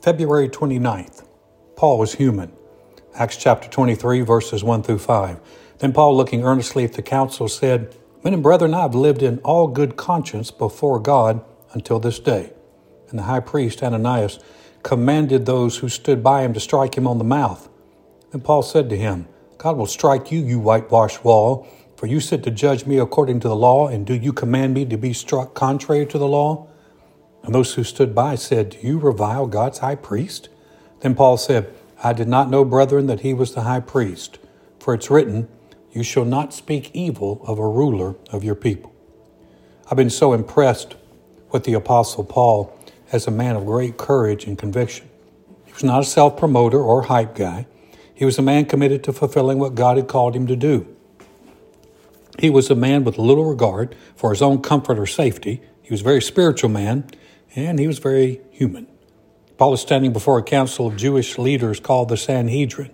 February 29th. Paul was human. Acts chapter 23, verses 1 through 5. Then Paul, looking earnestly at the council, said, Men and brethren, I have lived in all good conscience before God until this day. And the high priest, Ananias, commanded those who stood by him to strike him on the mouth. Then Paul said to him, God will strike you, you whitewashed wall, for you sit to judge me according to the law, and do you command me to be struck contrary to the law? And those who stood by said, Do you revile God's high priest? Then Paul said, I did not know, brethren, that he was the high priest, for it's written, You shall not speak evil of a ruler of your people. I've been so impressed with the Apostle Paul as a man of great courage and conviction. He was not a self promoter or hype guy. He was a man committed to fulfilling what God had called him to do. He was a man with little regard for his own comfort or safety. He was a very spiritual man, and he was very human. Paul is standing before a council of Jewish leaders called the Sanhedrin.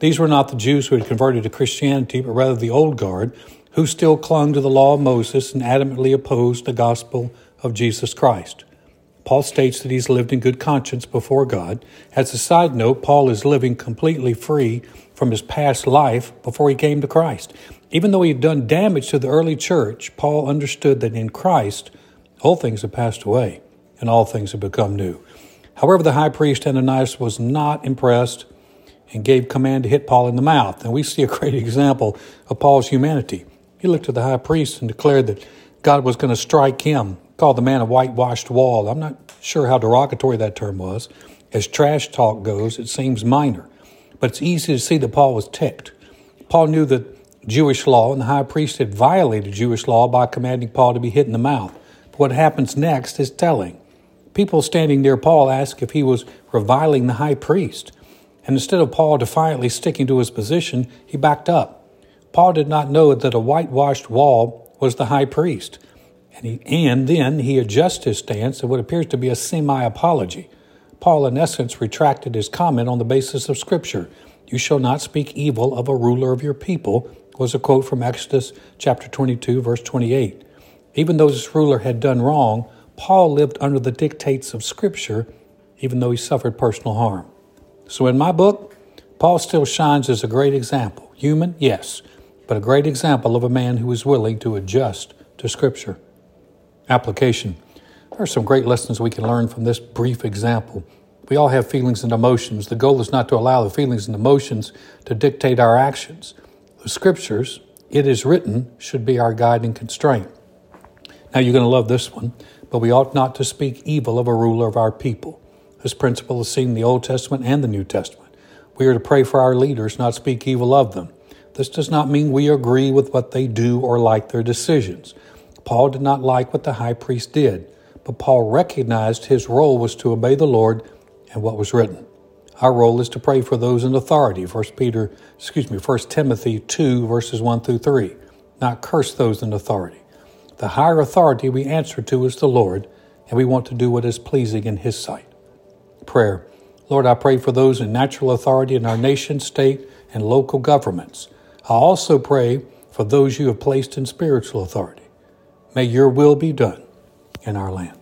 These were not the Jews who had converted to Christianity, but rather the old guard who still clung to the law of Moses and adamantly opposed the gospel of Jesus Christ. Paul states that he's lived in good conscience before God. As a side note, Paul is living completely free from his past life before he came to Christ. Even though he had done damage to the early church, Paul understood that in Christ, all things have passed away and all things have become new. However, the high priest Ananias was not impressed and gave command to hit Paul in the mouth. And we see a great example of Paul's humanity. He looked at the high priest and declared that God was going to strike him, called the man a whitewashed wall. I'm not sure how derogatory that term was. As trash talk goes, it seems minor. But it's easy to see that Paul was ticked. Paul knew that Jewish law and the high priest had violated Jewish law by commanding Paul to be hit in the mouth. But what happens next is telling. People standing near Paul asked if he was reviling the high priest. And instead of Paul defiantly sticking to his position, he backed up. Paul did not know that a whitewashed wall was the high priest. And, he, and then he adjusts his stance in what appears to be a semi apology. Paul, in essence, retracted his comment on the basis of Scripture. You shall not speak evil of a ruler of your people, was a quote from Exodus chapter 22, verse 28. Even though this ruler had done wrong, Paul lived under the dictates of Scripture, even though he suffered personal harm. So, in my book, Paul still shines as a great example. Human, yes, but a great example of a man who is willing to adjust to Scripture. Application. There are some great lessons we can learn from this brief example. We all have feelings and emotions. The goal is not to allow the feelings and emotions to dictate our actions. The Scriptures, it is written, should be our guiding constraint. Now, you're going to love this one but we ought not to speak evil of a ruler of our people. This principle is seen in the Old Testament and the New Testament. We are to pray for our leaders, not speak evil of them. This does not mean we agree with what they do or like their decisions. Paul did not like what the high priest did, but Paul recognized his role was to obey the Lord and what was written. Our role is to pray for those in authority. 1 Peter, excuse me, 1 Timothy 2 verses 1 through 3. Not curse those in authority. The higher authority we answer to is the Lord, and we want to do what is pleasing in His sight. Prayer. Lord, I pray for those in natural authority in our nation, state, and local governments. I also pray for those you have placed in spiritual authority. May your will be done in our land.